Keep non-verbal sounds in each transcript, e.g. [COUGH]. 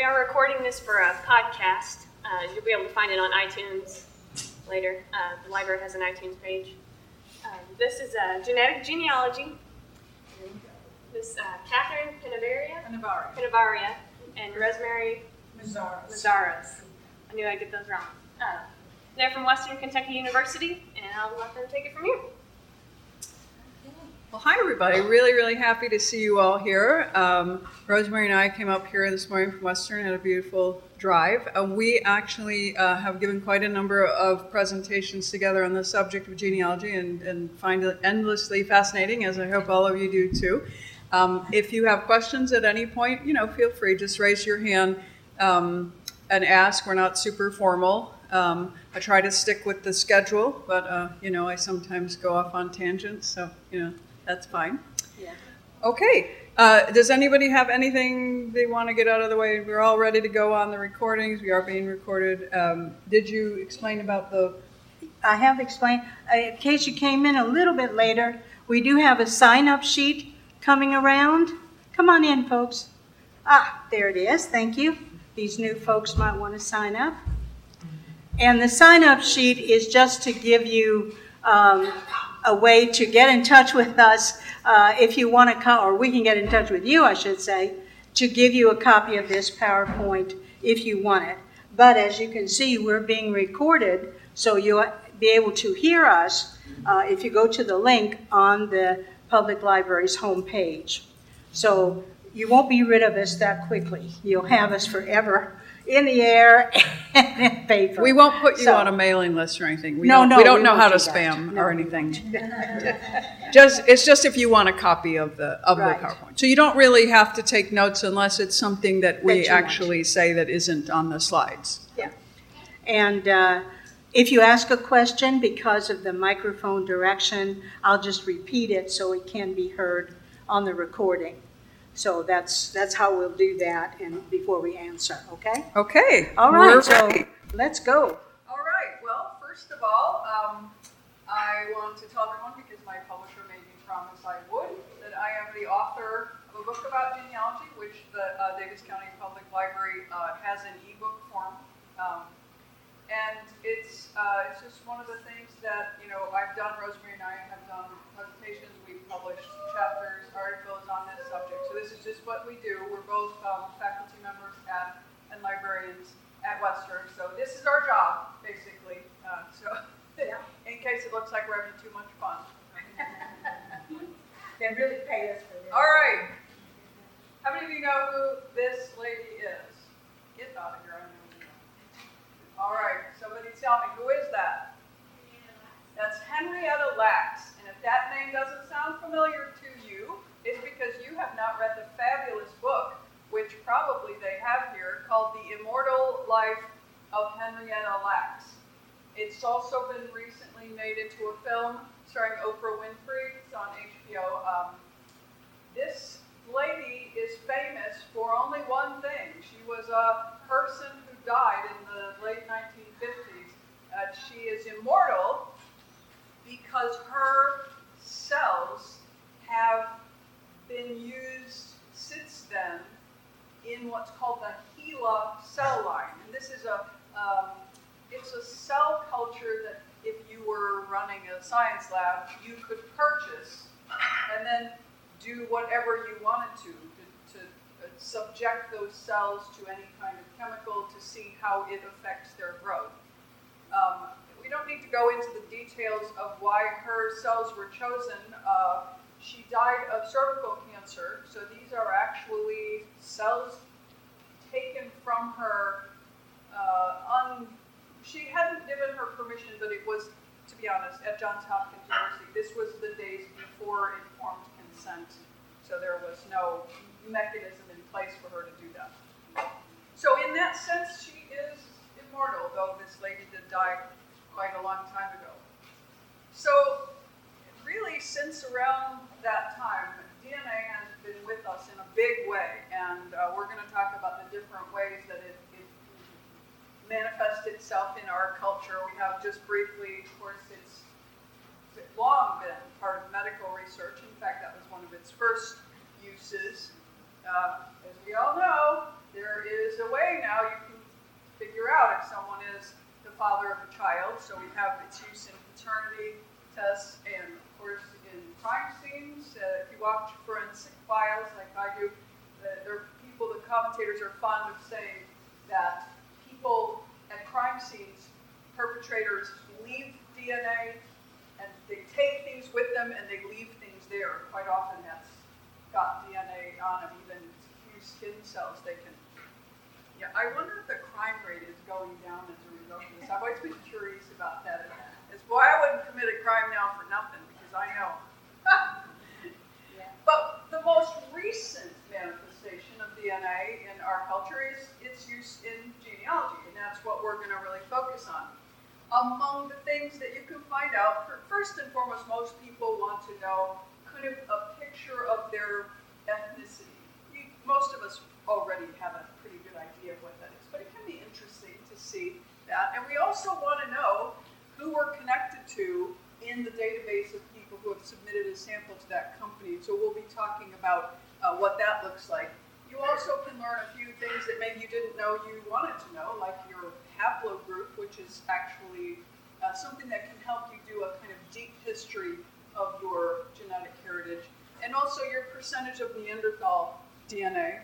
We are recording this for a podcast. Uh, you'll be able to find it on iTunes later. Uh, the library has an iTunes page. Um, this is a genetic genealogy. This uh, Catherine Pinavaria. Pinavaria and Rosemary Mazzaras. Mazzaras. I knew I'd get those wrong. Uh, they're from Western Kentucky University, and I'll let them take it from here. Well, hi, everybody. Really, really happy to see you all here. Um, Rosemary and I came up here this morning from Western, and had a beautiful drive. Uh, we actually uh, have given quite a number of presentations together on the subject of genealogy and, and find it endlessly fascinating, as I hope all of you do too. Um, if you have questions at any point, you know, feel free, just raise your hand um, and ask. We're not super formal. Um, I try to stick with the schedule, but, uh, you know, I sometimes go off on tangents, so, you know, that's fine. Yeah. Okay. Uh, does anybody have anything they want to get out of the way? We're all ready to go on the recordings. We are being recorded. Um, did you explain about the? I have explained, uh, in case you came in a little bit later, we do have a sign-up sheet coming around. Come on in, folks. Ah, there it is, thank you. These new folks might want to sign up. And the sign-up sheet is just to give you um, a way to get in touch with us uh, if you want to, co- or we can get in touch with you, I should say, to give you a copy of this PowerPoint if you want it. But as you can see, we're being recorded, so you'll be able to hear us uh, if you go to the link on the Public Library's homepage. So you won't be rid of us that quickly. You'll have us forever in the air [LAUGHS] and in paper. We won't put you So- on a mailing list or anything. We No, don't, no, we don't we know how to do spam No. or anything. just it's just if you want a copy of the of Right. the PowerPoint. So you don't really have to take notes unless it's something that we That you want. actually say that isn't on the slides. Yeah, and uh, if you ask a question because of the microphone direction, I'll just repeat it so it can be heard on the recording. So that's, that's how we'll do that and before we answer, okay? Okay. All right, we're so ready. let's go. All right. Well, first of all, um, I want to tell everyone because my publisher made me promise I would that I am the author of a book about genealogy, which the uh, Daviess County Public Library uh, has in ebook form. Um, and it's uh, it's just one of the things that you know I've done. Rosemary and I have done presentations. We've published chapters, articles on this subject. So this is just what we do. We're both um, faculty members at and librarians at Western. So this is our job, basically. Uh, so in case it looks like we're having too much fun. [LAUGHS] They really pay us for this. All right. How many of you know who this lady is? Get out of here. I know you know. All right. Somebody tell me, who is that? That's Henrietta Lacks. And if that name doesn't sound familiar to it's because you have not read the fabulous book, which probably they have here, called The Immortal Life of Henrietta Lacks. It's also been recently made into a film starring Oprah Winfrey. It's on HBO. Um, this lady is famous for only one thing. She was a person who died in the late 1950s. Uh, she is immortal because her cells have been used since then in what's called the HeLa cell line. And this is a um, it's a cell culture that if you were running a science lab, you could purchase and then do whatever you wanted to, to, to uh, subject those cells to any kind of chemical to see how it affects their growth. Um, we don't need to go into the details of why her cells were chosen. Uh, she died of cervical cancer, so these are actually cells taken from her. Uh, un, she hadn't given her permission, but it was, to be honest, at Johns Hopkins University. This was the days before informed consent, so there was no mechanism in place for her to do that. So in that sense, she is immortal, though this lady did die quite a long time ago. So really, since around that time, DNA been with us in a big way, and uh, we're going to talk about the different ways that it, it manifests itself in our culture. We have just briefly, of course, it's long been part of medical research. In fact, that was one of its first uses. Uh, as we all know, there is a way now you can figure out if someone is the father of a child. So we have its use in paternity tests and, of course, crime scenes. Uh, if you watch forensic files like I do, uh, there are people, the commentators are fond of saying that people at crime scenes, perpetrators leave DNA and they take things with them and they leave things there. Quite often that's got DNA on them, even few skin cells they can. Yeah, I wonder if the crime rate is going down as a result of this. I've always been curious about that. It's why I wouldn't commit a crime now for nothing because I know. But the most recent manifestation of DNA in our culture is its use in genealogy, and that's what we're going to really focus on. Among the things that you can find out, first and foremost, most people want to know kind of a picture of their ethnicity. Most of us already have a pretty good idea of what that is, but it can be interesting to see that. And we also want to know who we're connected to in the database of people who have submitted a sample to that company. So we'll be talking about uh, what that looks like. You also can learn a few things that maybe you didn't know you wanted to know, like your haplogroup, which is actually uh, something that can help you do a kind of deep history of your genetic heritage, and also your percentage of Neanderthal DNA.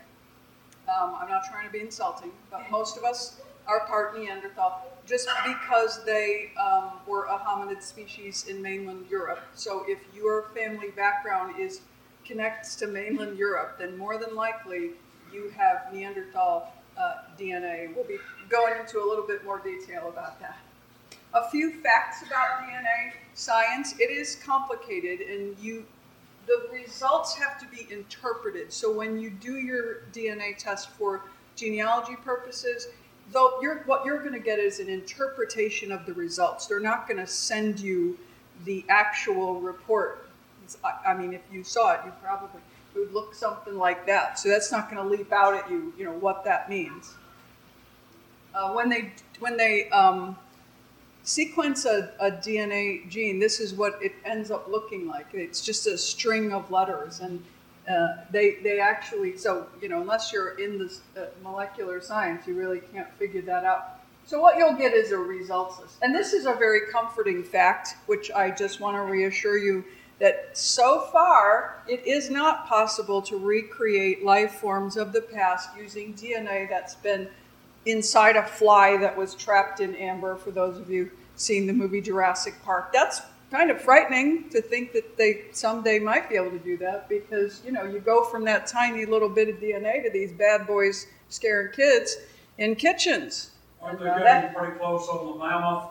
Um, I'm not trying to be insulting, but most of us are part Neanderthal just because they um, were a hominid species in mainland Europe. So if your family background is connects to mainland Europe, then more than likely you have Neanderthal uh, DNA. We'll be going into a little bit more detail about that. A few facts about DNA science. It is complicated, and you the results have to be interpreted. So when you do your DNA test for genealogy purposes, though you're, what you're going to get is an interpretation of the results. They're not going to send you the actual report. I, I mean, if you saw it, you probably it would look something like that. So that's not going to leap out at you, you know, what that means. Uh, when they when they um, sequence a, a, DNA gene, this is what it ends up looking like. It's just a string of letters, and uh, they they actually so you know unless you're in this uh, molecular science, you really can't figure that out. So what you'll get is a results list, and this is a very comforting fact, which I just want to reassure you that so far it is not possible to recreate life forms of the past using DNA that's been inside a fly that was trapped in amber. For those of you seeing the movie Jurassic Park, that's kind of frightening to think that they someday might be able to do that because you know you go from that tiny little bit of DNA to these bad boys scaring kids in kitchens. Aren't they getting pretty close on the mammoth?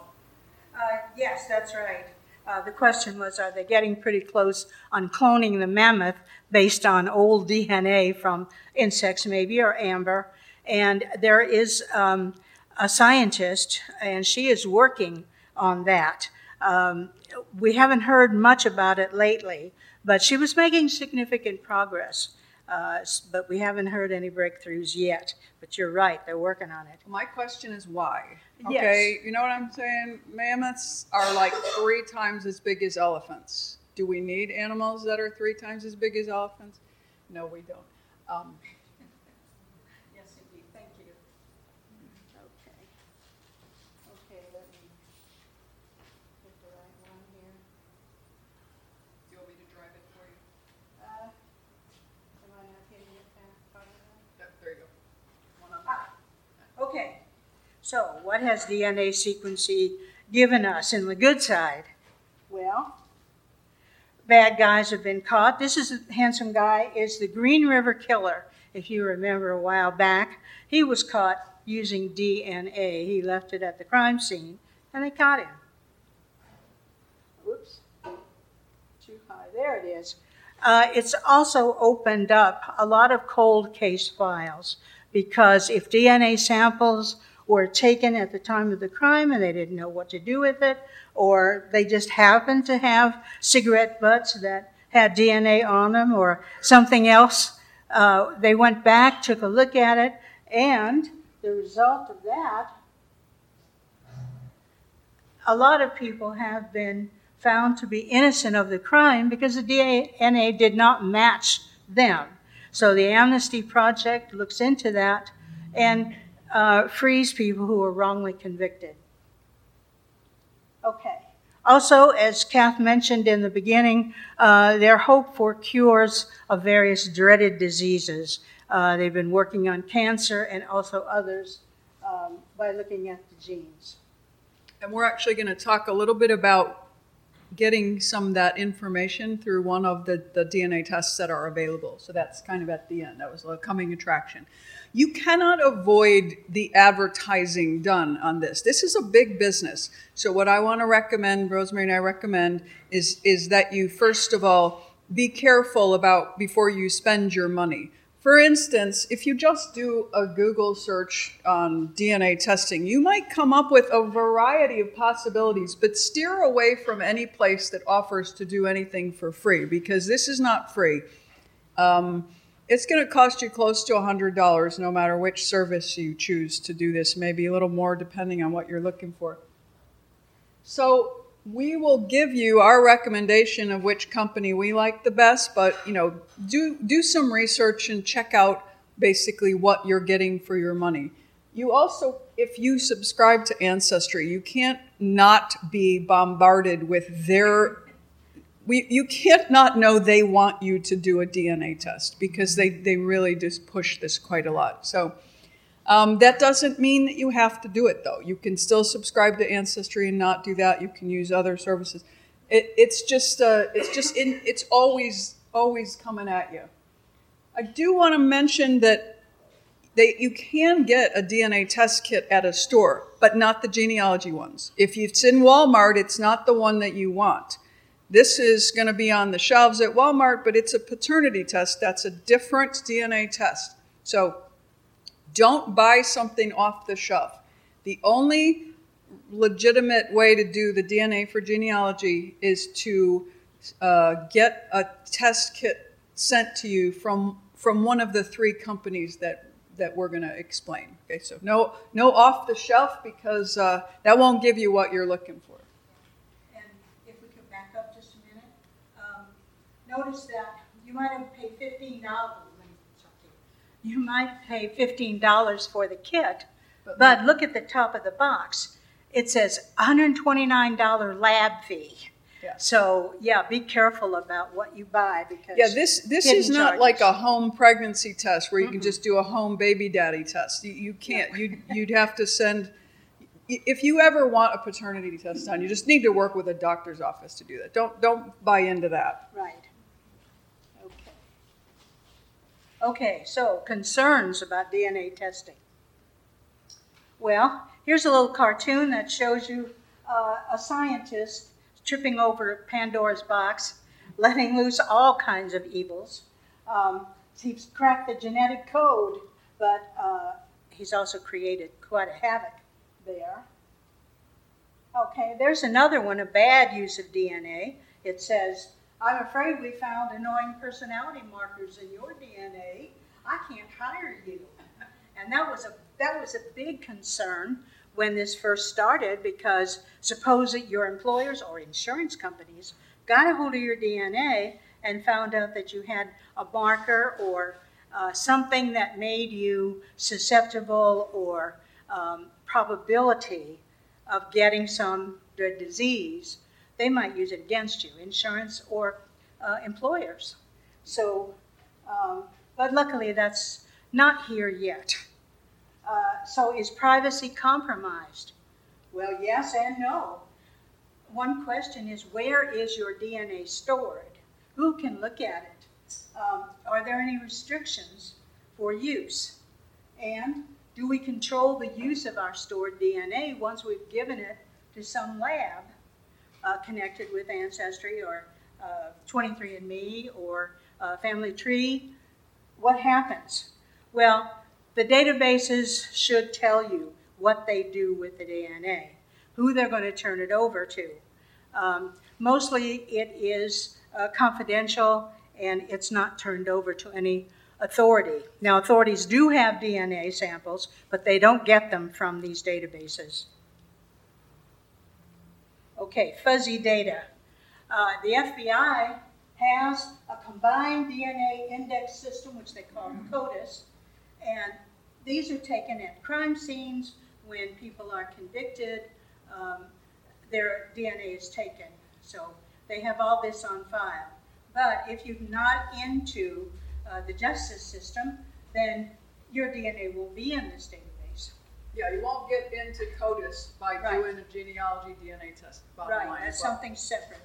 Uh, yes, that's right. Uh, the question was, are they getting pretty close on cloning the mammoth based on old DNA from insects, maybe, or amber? And there is um, a scientist, and she is working on that. Um, we haven't heard much about it lately, but she was making significant progress. Uh, but we haven't heard any breakthroughs yet. But you're right, they're working on it. My question is why? Okay, yes. you know what I'm saying? Mammoths are like three times as big as elephants. Do we need animals that are three times as big as elephants? No, we don't. Um, So, what has DNA sequencing given us in the good side? Well, bad guys have been caught. This is a handsome guy is the Green River Killer. If you remember a while back, he was caught using DNA. He left it at the crime scene, and they caught him. Whoops, too high. There it is. Uh, it's also opened up a lot of cold case files because if DNA samples were taken at the time of the crime and they didn't know what to do with it, or they just happened to have cigarette butts that had DNA on them or something else. Uh, they went back, took a look at it, and the result of that, a lot of people have been found to be innocent of the crime because the DNA did not match them. So the Amnesty Project looks into that, and uh, frees people who are wrongly convicted. Okay. Also, as Kath mentioned in the beginning, uh, their hope for cures of various dreaded diseases. Uh, they've been working on cancer and also others um, by looking at the genes. And we're actually going to talk a little bit about getting some of that information through one of the, the DNA tests that are available. So that's kind of at the end. That was a coming attraction. You cannot avoid the advertising done on this. This is a big business. So what I want to recommend, Rosemary and I recommend, is is that you first of all be careful about before you spend your money. For instance, if you just do a Google search on DNA testing, you might come up with a variety of possibilities, but steer away from any place that offers to do anything for free because this is not free. Um, it's going to cost you close to $100 no matter which service you choose to do this, maybe a little more depending on what you're looking for. So, we will give you our recommendation of which company we like the best, but you know, do do some research and check out basically what you're getting for your money. You also, if you subscribe to Ancestry, you can't not be bombarded with their. We, you can't not know they want you to do a DNA test because they, they really just push this quite a lot. So um, that doesn't mean that you have to do it, though. You can still subscribe to Ancestry and not do that. You can use other services. It, it's just, uh, it's just, in, it's always, always coming at you. I do want to mention that they, you can get a DNA test kit at a store, but not the genealogy ones. If it's in Walmart, it's not the one that you want. This is going to be on the shelves at Walmart, but it's a paternity test. That's a different DNA test. So don't buy something off the shelf. The only legitimate way to do the DNA for genealogy is to uh, get a test kit sent to you from from one of the three companies that that we're going to explain. Okay, so no no off the shelf because uh, that won't give you what you're looking for. And if we could back up just a minute, um, notice that you might have paid fifteen dollars you might pay $15 for the kit, but look at the top of the box. It says $129 lab fee. Yeah. So yeah, be careful about what you buy because yeah, this this is not charges. like a home pregnancy test where you mm-hmm. can just do a home baby daddy test. You, you can't. Yeah. You you'd have to send. If you ever want a paternity test done, you just need to work with a doctor's office to do that. Don't don't buy into that. Right. Okay, so concerns about DNA testing. Well, here's a little cartoon that shows you uh, a scientist tripping over Pandora's box, [LAUGHS] letting loose all kinds of evils. Um, he's cracked the genetic code, but uh, he's also created quite a havoc there. Okay, there's another one, a bad use of DNA. It says I'm afraid we found annoying personality markers in your DNA. I can't hire you. [LAUGHS] And that was a that was a big concern when this first started because suppose that your employers or insurance companies got a hold of your DNA and found out that you had a marker or uh, something that made you susceptible or um, probability of getting some disease they might use it against you, insurance or uh, employers. So, um, but luckily that's not here yet. Uh, so, is privacy compromised? Well, yes and no. One question is where is your DNA stored? Who can look at it? Um, are there any restrictions for use? And do we control the use of our stored DNA once we've given it to some lab uh, connected with Ancestry or uh, 23andMe or uh, Family Tree, what happens? Well, the databases should tell you what they do with the DNA, who they're going to turn it over to. Um, mostly it is uh, confidential and it's not turned over to any authority. Now, authorities do have DNA samples, but they don't get them from these databases. Okay, fuzzy data. Uh, the FBI has a combined DNA index system, which they call CODIS, and these are taken at crime scenes when people are convicted. Um, their DNA is taken. So they have all this on file. But if you're not into uh, the justice system, then your DNA will be in this database. Yeah, you won't get into CODIS by Right. doing a genealogy DNA test. bottom Right, line that's something separate.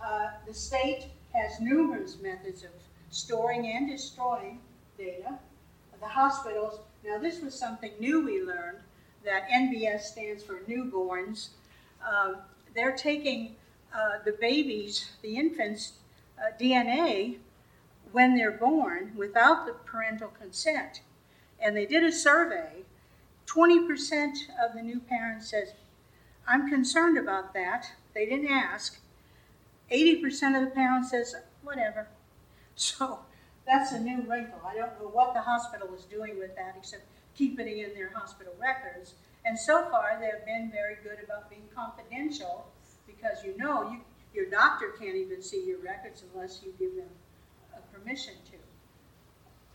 Uh, The state has numerous methods of storing and destroying data. The hospitals, now this was something new we learned, that NBS stands for newborns. Um, They're taking uh, the babies, the infants' uh, DNA when they're born without the parental consent. And they did a survey. 20% of the new parents says, I'm concerned about that. They didn't ask. 80% of the parents says, whatever. [LAUGHS] So that's a new wrinkle. I don't know what the hospital is doing with that except keeping it in their hospital records. And so far, they've been very good about being confidential because you know you, your doctor can't even see your records unless you give them uh, permission to.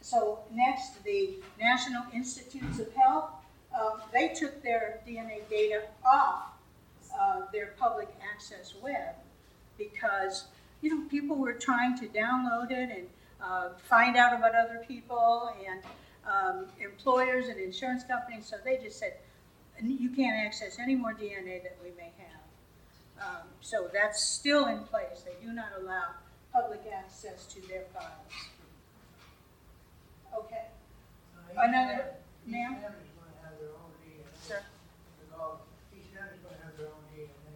So next, the National Institutes of Health, um, they took their DNA data off uh, their public access web because you know people were trying to download it and uh, find out about other people and um, employers and insurance companies. So they just said you can't access any more DNA that we may have. Um, so that's still in place. They do not allow public access to their files. Okay, Another- ma'am? family's gonna have their own DNA. sir. Because each family's gonna have their own DNA,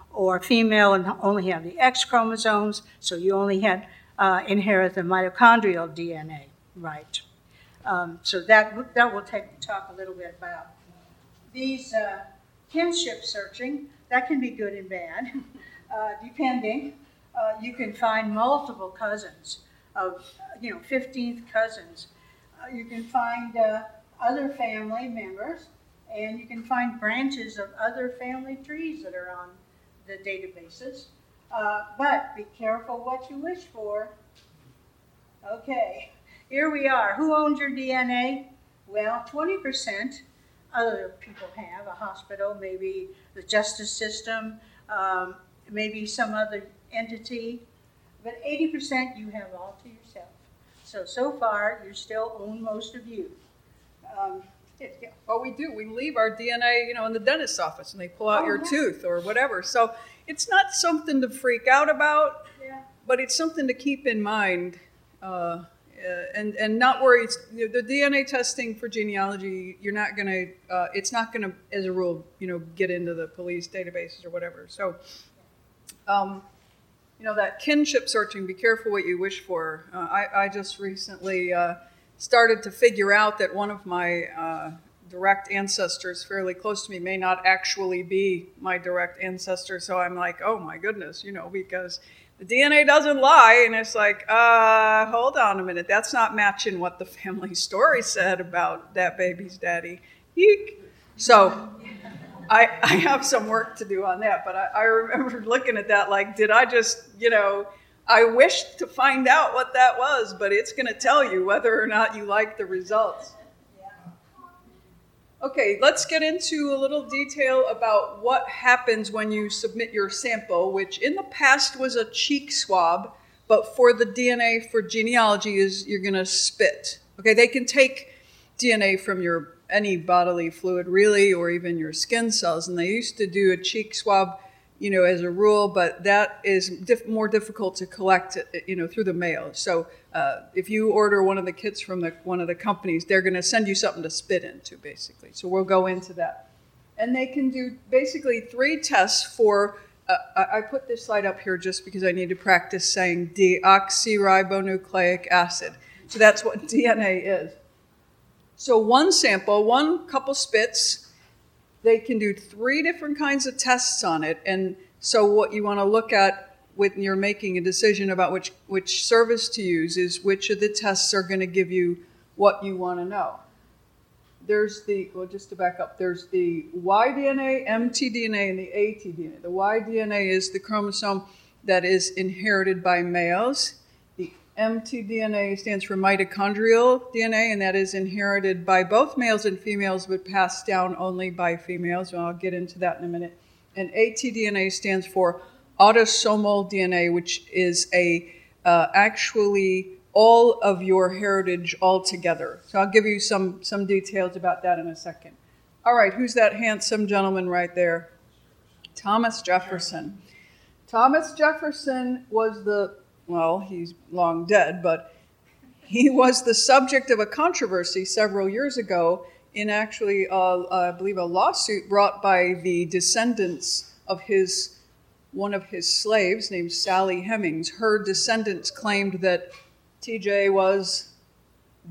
or female and only have the X chromosomes, so you only had uh, inherit the mitochondrial DNA, right? Um, so that that will take talk a little bit about these uh, kinship searching. That can be good and bad, [LAUGHS] uh, depending. Uh, you can find multiple cousins of, you know, 15th cousins. Uh, you can find uh, other family members, and you can find branches of other family trees that are on the databases. Uh, but be careful what you wish for. Okay, here we are. Who owns your DNA? Well, 20% other people have a hospital, maybe the justice system, um, maybe some other entity, but 80% you have all to yourself. So, so far, you still own most of you. Um, yeah, Well, we do. We leave our DNA, you know, in the dentist's office, and they pull out Oh, your yeah. tooth or whatever. So it's not something to freak out about, yeah. but it's something to keep in mind, uh, uh, and and not worry. It's, you know, the DNA testing for genealogy, you're not gonna. Uh, it's not gonna, as a rule, you know, get into the police databases or whatever. So. Um, you know that kinship searching be careful what you wish for uh, I, I just recently uh, started to figure out that one of my uh, direct ancestors fairly close to me may not actually be my direct ancestor. So i'm like oh my goodness you know because the dna doesn't lie. And it's like uh, hold on a minute. That's not matching what the family [LAUGHS] story said about that baby's daddy. Eek. so I, I have some work to do on that, but I, I remember looking at that like, did I just, you know, I wished to find out what that was, but it's going to tell you whether or not you like the results. Okay, let's get into a little detail about what happens when you submit your sample, which in the past was a cheek swab, but for the DNA for genealogy is you're going to spit. Okay, they can take DNA from your any bodily fluid really or even your skin cells and they used to do a cheek swab you know as a rule but that is more difficult to collect uh, you know through the mail so uh, if you order one of the kits from the, one of the companies they're going to send you something to spit into basically so we'll go into that and they can do basically three tests for uh, I put this slide up here just because I need to practice saying deoxyribonucleic acid. So that's what [LAUGHS] DNA is. So one sample, one couple spits, they can do three different kinds of tests on it. And so what you want to look at when you're making a decision about which, which service to use is which of the tests are going to give you what you want to know. There's the, well, just to back up, there's the Y-DNA, mtDNA, and the atDNA. The Y-DNA is the chromosome that is inherited by males. MtDNA stands for mitochondrial DNA, and that is inherited by both males and females, but passed down only by females. I'll get into that in a minute. And atDNA stands for autosomal DNA, which is a uh, actually all of your heritage all together. So I'll give you some some details about that in a second. All right, who's that handsome gentleman right there? Thomas Jefferson. Thomas Jefferson was the well, he's long dead, but he was the subject of a controversy several years ago in actually, uh, I believe, a lawsuit brought by the descendants of his one of his slaves named Sally Hemings. Her descendants claimed that TJ was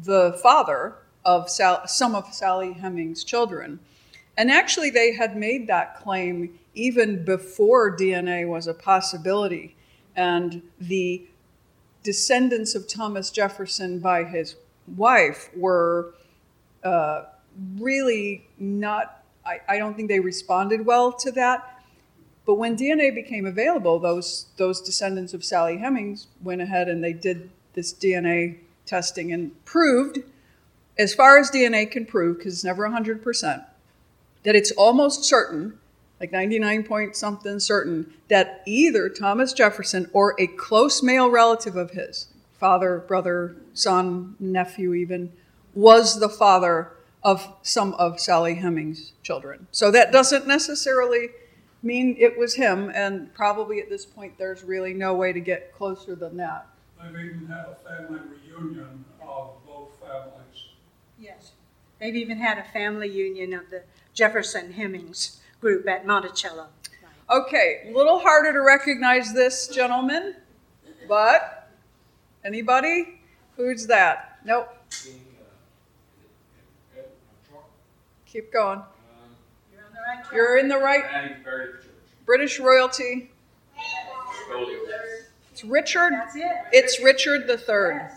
the father of Sal- some of Sally Hemings' children. And actually, they had made that claim even before DNA was a possibility. And the descendants of Thomas Jefferson by his wife were uh, really not, I, I don't think they responded well to that. But when DNA became available, those, those descendants of Sally Hemings went ahead and they did this DNA testing and proved, as far as DNA can prove, because it's never 100%, that it's almost certain, like 99 point something certain, that either Thomas Jefferson or a close male relative of his, father, brother, son, nephew, even, was the father of some of Sally Hemings' children. So that doesn't necessarily mean it was him, and probably at this point there's really no way to get closer than that. They've even had a family reunion of both families. Yes. They've even had a family union of the Jefferson Hemings group at Monticello. Okay, a little harder to recognize this gentleman, but anybody? Who's that? Nope. Keep going. You're on the right track. You're in the right And he's buried at the church. British royalty. It's Richard. It's Richard III.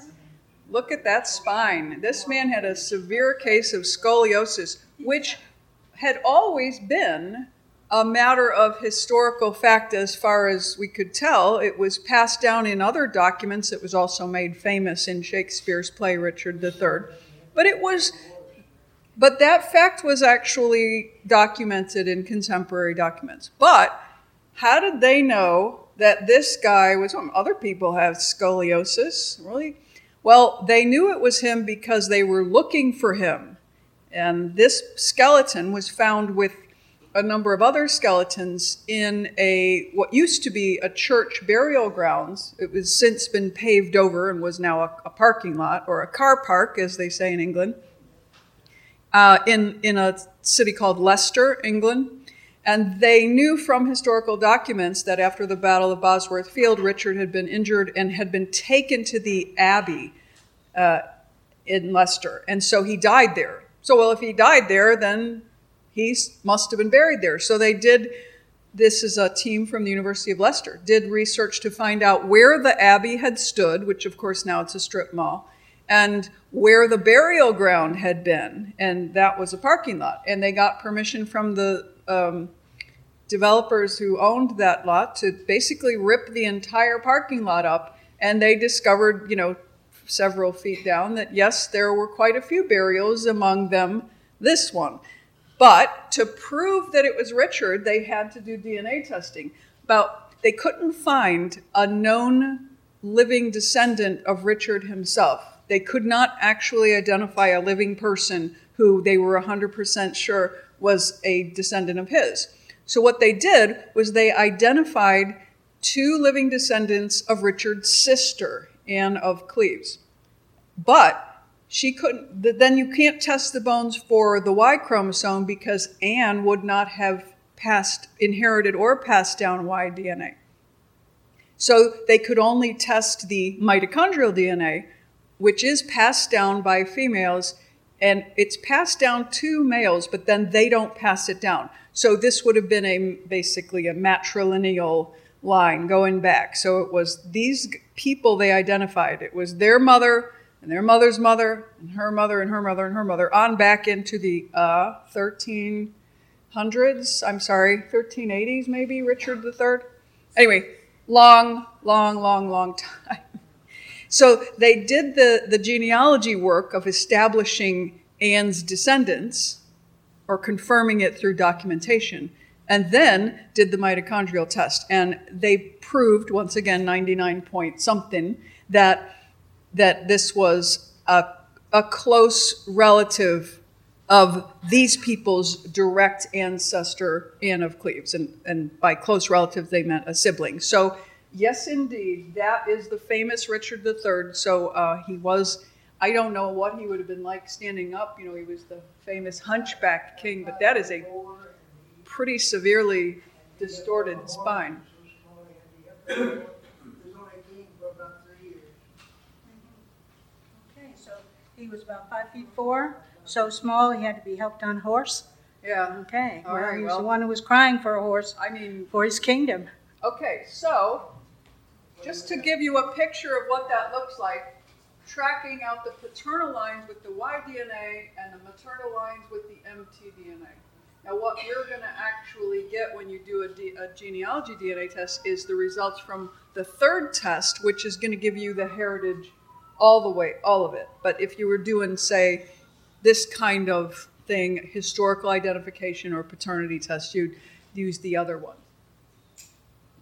Look at that spine. This man had a severe case of scoliosis, which had always been a matter of historical fact as far as we could tell. It was passed down in other documents. It was also made famous in Shakespeare's play Richard III. But it was but that fact was actually documented in contemporary documents. But how did they know that this guy was um, other people have scoliosis? Really? Well, they knew it was him because they were looking for him. And this skeleton was found with a number of other skeletons in a what used to be a church burial grounds. It was since been paved over and was now a, a parking lot or a car park, as they say in England uh, in, in a city called Leicester, England. And they knew from historical documents that after the Battle of Bosworth Field, Richard had been injured and had been taken to the Abbey uh, in Leicester. And so he died there. So, well, if he died there, then he must have been buried there. So they did, this is a team from the University of Leicester, did research to find out where the Abbey had stood, which of course now it's a strip mall, and where the burial ground had been, and that was a parking lot. And they got permission from the um, developers who owned that lot to basically rip the entire parking lot up. And they discovered, you know, several feet down that yes, there were quite a few burials, among them this one. But to prove that it was Richard, they had to do DNA testing. About they couldn't find a known living descendant of Richard himself they could not actually identify a living person who they were 100% sure was a descendant of his. So, what they did was they identified two living descendants of Richard's sister, Anne of Cleves. But she couldn't, then you can't test the bones for the Y chromosome because Anne would not have passed, inherited or passed down Y DNA. So they could only test the mitochondrial DNA, which is passed down by females and it's passed down to males, but then they don't pass it down. So this would have been a basically a matrilineal line going back. So it was these people they identified. It was their mother and their mother's mother and her mother and her mother and her mother on back into the uh, 1300s. I'm sorry, 1380s maybe. Richard III. Anyway, long, long, long, long [LAUGHS] time. So they did the, the genealogy work of establishing Anne's descendants or confirming it through documentation, and then did the mitochondrial test. And they proved, once again, 99 point something, that, that this was a, a close relative of these people's direct ancestor, Anne of Cleves. And, and by close relative, they meant a sibling. So, yes, indeed, that is the famous Richard III. So uh, he was, I don't know what he would have been like standing up. You know, he was the famous hunchback king, but that is a pretty severely distorted spine. He had to be up there. He was only king for about. Okay, so he was about five feet four, so small he had to be helped on a horse. Yeah. Okay, All well, right, he was the one who was crying for a horse I mean, for his kingdom. okay, so just to give you a picture of what that looks like, tracking out the paternal lines with the Y DNA and the maternal lines with the mtDNA. Now, what you're going to actually get when you do a, D, a genealogy DNA test is the results from the third test, which is going to give you the heritage all the way, all of it. But if you were doing, say, this kind of thing, historical identification or paternity test, you'd use the other one.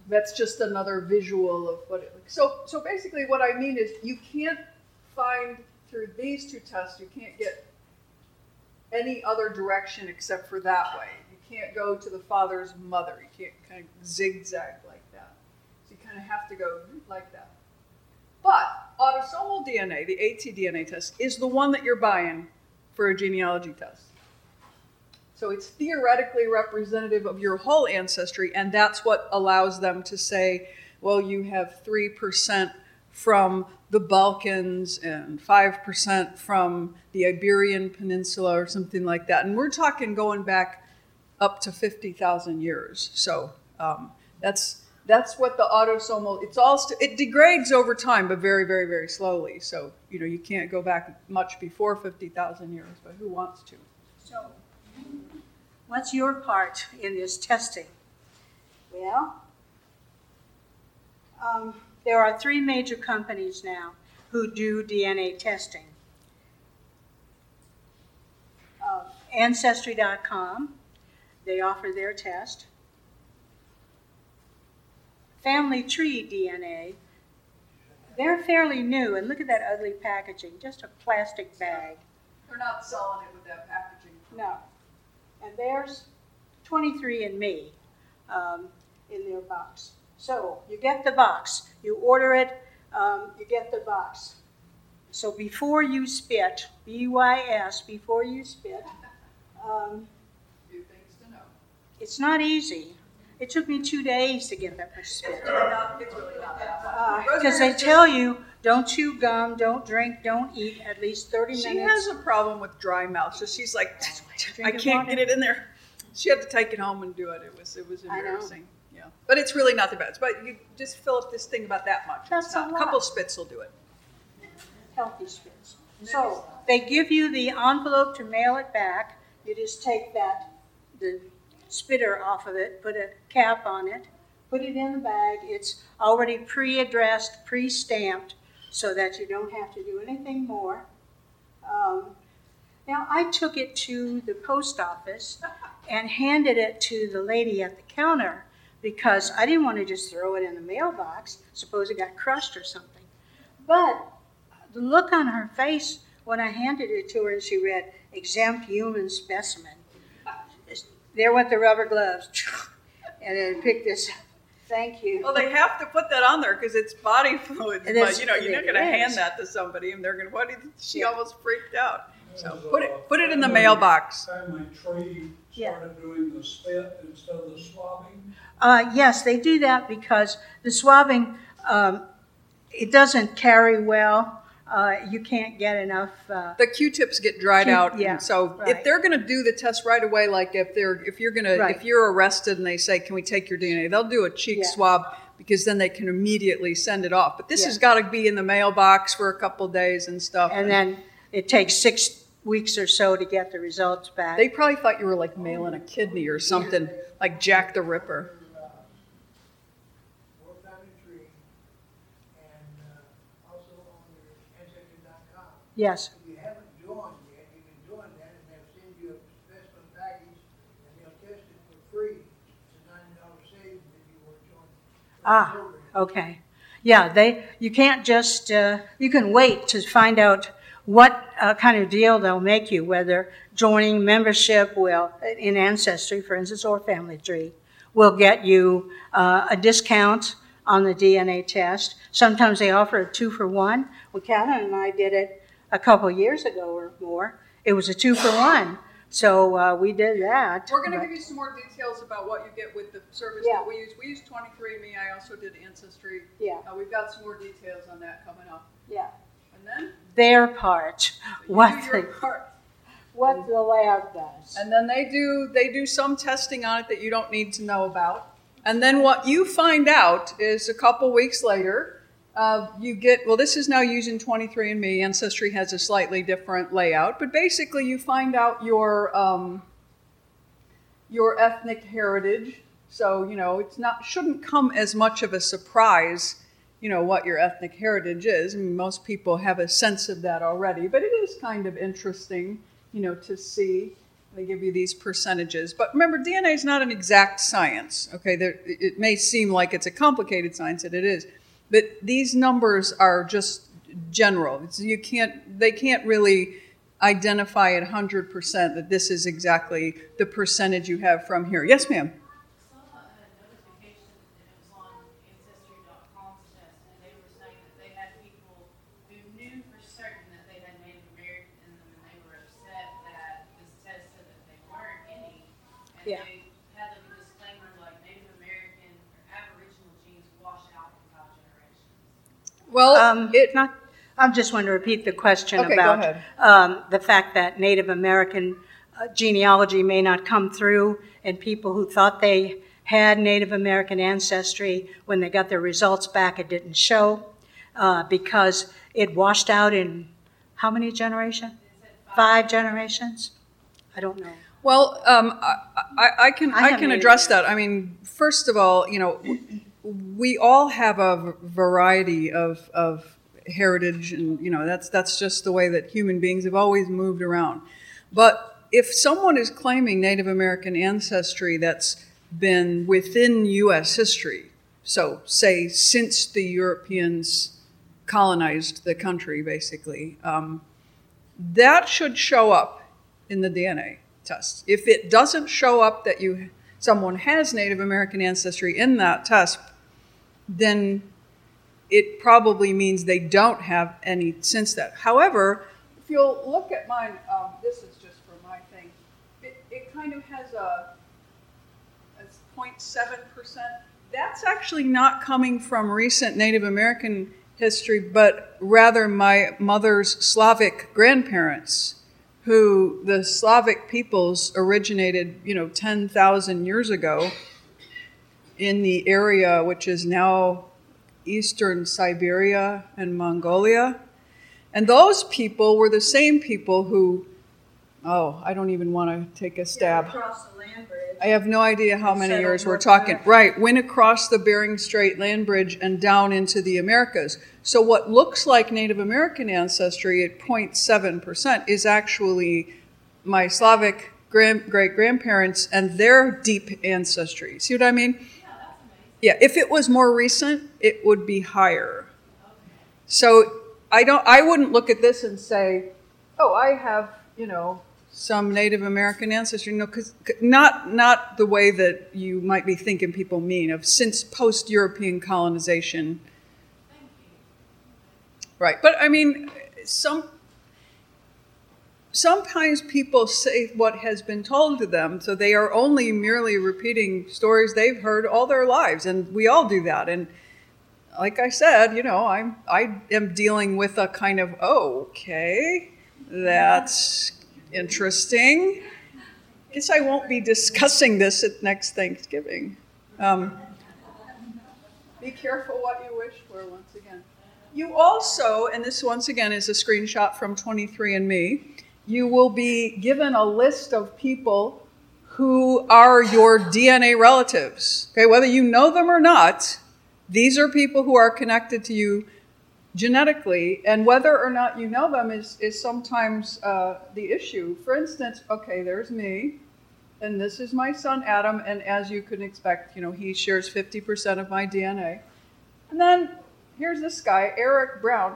That's just another visual of what it looks. So, so basically, what I mean is, you can't find through these two tests, you can't get any other direction except for that way. You can't go to the father's mother. You can't kind of zigzag like that. So you kind of have to go like that. But autosomal DNA, the ATDNA test, is the one that you're buying for a genealogy test. So it's theoretically representative of your whole ancestry, and that's what allows them to say, well, you have 3% from the Balkans and 5% from the Iberian Peninsula or something like that. And we're talking going back up to 50,000 years. So um, that's, that's what the autosomal, it's all, st- it degrades over time, but very, very, very slowly. So, you know, you can't go back much before 50,000 years, but who wants to? So, what's your part in this testing? Well, um, there are three major companies now who do DNA testing. Uh, Ancestry.com, they offer their test. Family Tree DNA, they're fairly new, and look at that ugly packaging, just a plastic bag. They're not selling it with that packaging. No. And there's 23andMe um, in their box. So you get the box, you order it, um, you get the box. So before you spit, B Y S, before you spit, um, Few things to know. it's not easy. It took me two days to get that much spit. It's really really not. Because they tell you don't chew gum, don't drink, don't eat at least 30 She minutes. has a problem with dry mouth, so she's like, I Drink can't water. get it in there. She had to take it home and do it. It was it was I know. embarrassing. But it's really not that bad. But you just fill up this thing about that much. That's It's not, a lot. couple spits will do it. healthy spits. So they give you the envelope to mail it back. You just take that, the spitter off of it, put a cap on it, put it in the bag. It's already pre-addressed, pre-stamped, so that you don't have to do anything more. Um, now, I took it to the post office and handed it to the lady at the counter because I didn't want to just throw it in the mailbox. Suppose it got crushed or something. But the look on her face when I handed it to her and she read exempt human specimen. There went the rubber gloves. [LAUGHS] And then picked this up. Thank you. Well, they have to put that on there because it's body fluids. It but you know, you're not going to hand that to somebody, and they're going to. What? Did, she Yeah. almost freaked out. So put it put it in the family- mailbox. Family tree Yeah. started doing the spit instead of the swabbing. Uh, yes, they do that because the swabbing, um, it doesn't carry well. uh, you can't get enough, uh, The Q-tips get dried Q- out, yeah, and so if they're going to do the test right away, like if they're if you're going to if you're arrested and they say, "Can we take your DNA?" They'll do a cheek Yeah. swab because then they can immediately send it off. But this Yeah. has got to be in the mailbox for a couple days and stuff. and then it takes six weeks or so to get the results back. they probably thought you were like mailing a kidney or something, like Jack the Ripper. War Family Tree, and uh, also on your ancestry.com. Yes, If you haven't joined yet, you can join that, and they'll send you a specimen package, and they'll test it for free. It's a ninety dollar savings if you want to join Ah, okay. Yeah, they, you can't just, uh, you can wait to find out what uh, kind of deal they'll make you, whether joining membership will, in Ancestry, for instance, or Family Tree, will get you uh, a discount on the DNA test. Sometimes they offer a two for one. Well, Catherine and I did it a couple years ago or more. It was a two for one. So uh, we did that. We're going to give you some more details about what you get with the service Yeah. that we use. We use 23andMe. I also did Ancestry. Yeah, Uh, we've got some more details on that coming up. yeah. And then Their part, you what the, part. what the lab does. And then they do they do some testing on it that you don't need to know about. And then what you find out is a couple weeks later, uh, you get well. This is now using 23andMe. Ancestry has a slightly different layout, but basically you find out your um, your ethnic heritage. So you know it's not shouldn't come as much of a surprise. You know what your ethnic heritage is. I mean, most people have a sense of that already, but it is kind of interesting, you know, to see. They give you these percentages, but remember, DNA is not an exact science. Okay, there, it may seem like it's a complicated science, and it is, but these numbers are just general. It's, you can't, they can't really identify at 100% that this is exactly the percentage you have from here. Yes, ma'am. saw a notification and it was on Ancestry.com's test, and they were saying that they had people who knew for certain that they had Native American in them, and they were upset that this test said that they weren't any. And Yeah. they had like a disclaimer like Native American or Aboriginal genes wash out in five generations. Well, Um, it, not, I just want to repeat the question Okay, about um, the fact that Native American uh, genealogy may not come through, and people who thought they had Native American ancestry, when they got their results back, it didn't show uh, because it washed out in how many generations? Five generations? I don't know. Well, um, I, I, I can I I, can address that. I mean, first of all, you know, we all have a variety of of heritage, and you know that's that's just the way that human beings have always moved around. But if someone is claiming Native American ancestry that's been within U.S. history, so say since the Europeans colonized the country, basically. Um, that should show up in the DNA test. If it doesn't show up that you someone has Native American ancestry in that test, then it probably means they don't have any since that. However, if you'll look at mine, um, this is just for my thing. It, it kind of has a, a 0.7 percent. That's actually not coming from recent Native American history, but rather my mother's Slavic grandparents, who the Slavic peoples originated, you know, 10,000 years ago in the area which is now eastern Siberia and Mongolia. And those people were the same people who, oh, I don't even want to take a stab. Across the land bridge. I have no idea how many years we're talking. America. Right, went across the Bering Strait land bridge and down into the Americas. So what looks like Native American ancestry at 0.7% is actually my Slavic grand, great grandparents and their deep ancestry. See what I mean? Yeah, if it was more recent, it would be higher. So I don't I wouldn't look at this and say, "Oh, I have, you know, some Native American ancestry." No, cuz not not the way that you might be thinking people mean of since post-European colonization. Right. But I mean, some sometimes people say what has been told to them, so they are only merely repeating stories they've heard all their lives, and we all do that. And like I said, you know, I'm I am dealing with a kind of okay, that's interesting. Guess I won't be discussing this at next Thanksgiving. Um, be careful what you wish for once again. You also, and this once again is a screenshot from 23andMe, you will be given a list of people who are your DNA relatives. Okay, whether you know them or not, these are people who are connected to you genetically, and whether or not you know them is, is sometimes uh, the issue. For instance, okay, there's me, and this is my son Adam, and as you can expect, you know, he shares 50% of my DNA. And then here's this guy, Eric Brown.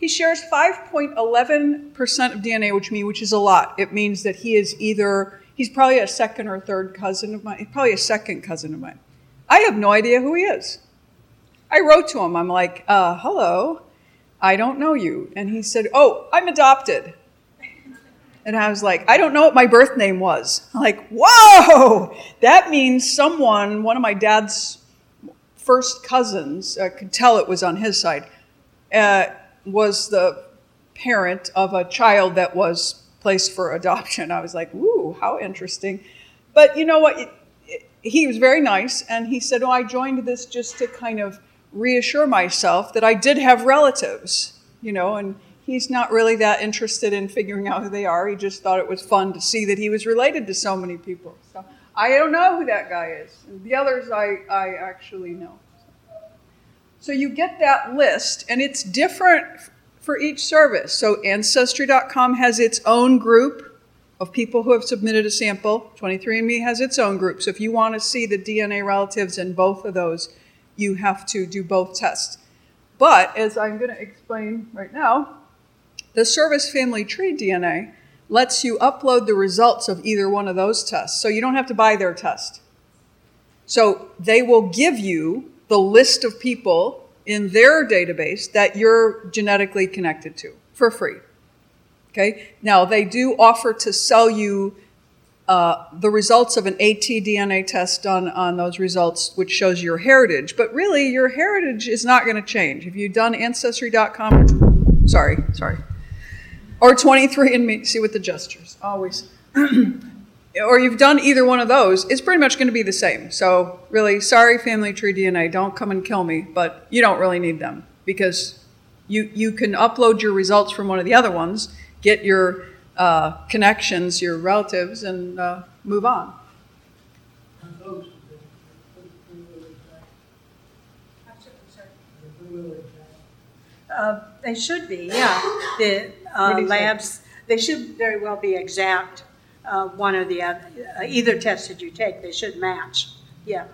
He shares 5.11% of DNA with me, which is a lot. It means that he is either, he's probably a second or third cousin of mine, probably a second cousin of mine. I have no idea who he is. I wrote to him, I'm like, uh, hello, I don't know you. And he said, oh, I'm adopted. And I was like, I don't know what my birth name was. I'm like, whoa, that means someone, one of my dad's first cousins, uh, could tell it was on his side, uh, was the parent of a child that was placed for adoption. I was like, ooh, how interesting. But you know what? It, it, he was very nice, and he said, oh, I joined this just to kind of reassure myself that I did have relatives, you know, and he's not really that interested in figuring out who they are. He just thought it was fun to see that he was related to so many people. So I don't know who that guy is. The others I, I actually know. So you get that list, and it's different for each service. So Ancestry.com has its own group of people who have submitted a sample. 23andMe has its own group. So if you want to see the DNA relatives in both of those, you have to do both tests. But as I'm going to explain right now, the Service Family Tree DNA lets you upload the results of either one of those tests. So you don't have to buy their test. So they will give you the list of people in their database that you're genetically connected to for free. Okay? Now, they do offer to sell you uh, the results of an ATDNA test done on those results, which shows your heritage. But really, your heritage is not going to change. If you've done Ancestry.com, sorry, sorry, or 23andMe, see with the gestures, always. [CLEARS THROAT] or you've done either one of those, it's pretty much going to be the same. So, really, sorry, Family Tree DNA, don't come and kill me, but you don't really need them because you, you can upload your results from one of the other ones, get your uh, connections, your relatives, and uh, move on. And those, the, the Blue Lily Tank, the Blue Lily Tank. Uh, They should be, yeah. The uh, What do you say? labs, they should very well be exact, uh, one or the other. Uh, Either test that you take, they should match, yeah.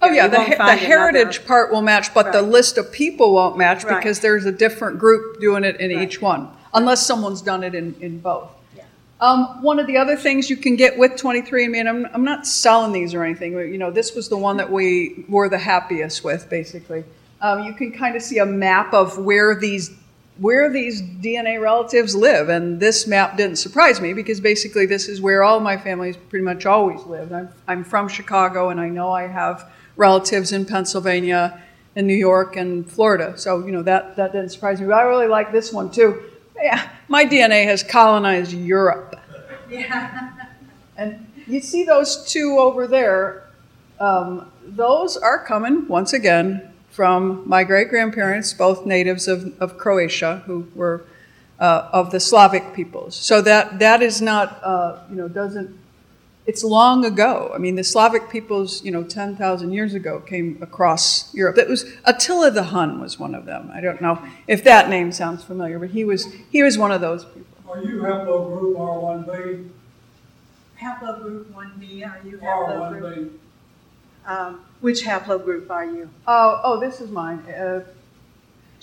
Oh, yeah, you the, the heritage another- part will match, but the list of people won't match Right. because there's a different group doing it in Right. each one, unless someone's done it in, in both. Yeah. Um, one of the other things you can get with 23andMe, and I'm, I'm not selling these or anything, but, you know, this was the one that we were the happiest with, basically. Um, you can kind of see a map of where these where these DNA relatives live, and this map didn't surprise me because basically this is where all my family's pretty much always lived. I'm, I'm from Chicago, and I know I have relatives in Pennsylvania, and New York, and Florida. So you know that that didn't surprise me. But I really like this one too. Yeah, my DNA has colonized Europe. Yeah. And you see those two over there, um, those are coming, once again, from my great grandparents, both natives of, of Croatia, who were uh, of the Slavic peoples. So that, that is not, uh, you know, doesn't, it's long ago. I mean, the Slavic peoples, you know, 10,000 years ago came across Europe. That was, Attila the Hun was one of them. I don't know if that name sounds familiar, but he was, he was one of those people. Are you haplogroup R1B? Haplogroup 1B, are you haplogroup? R1B. Um, Which haplogroup are you? Oh, oh, this is mine. Uh,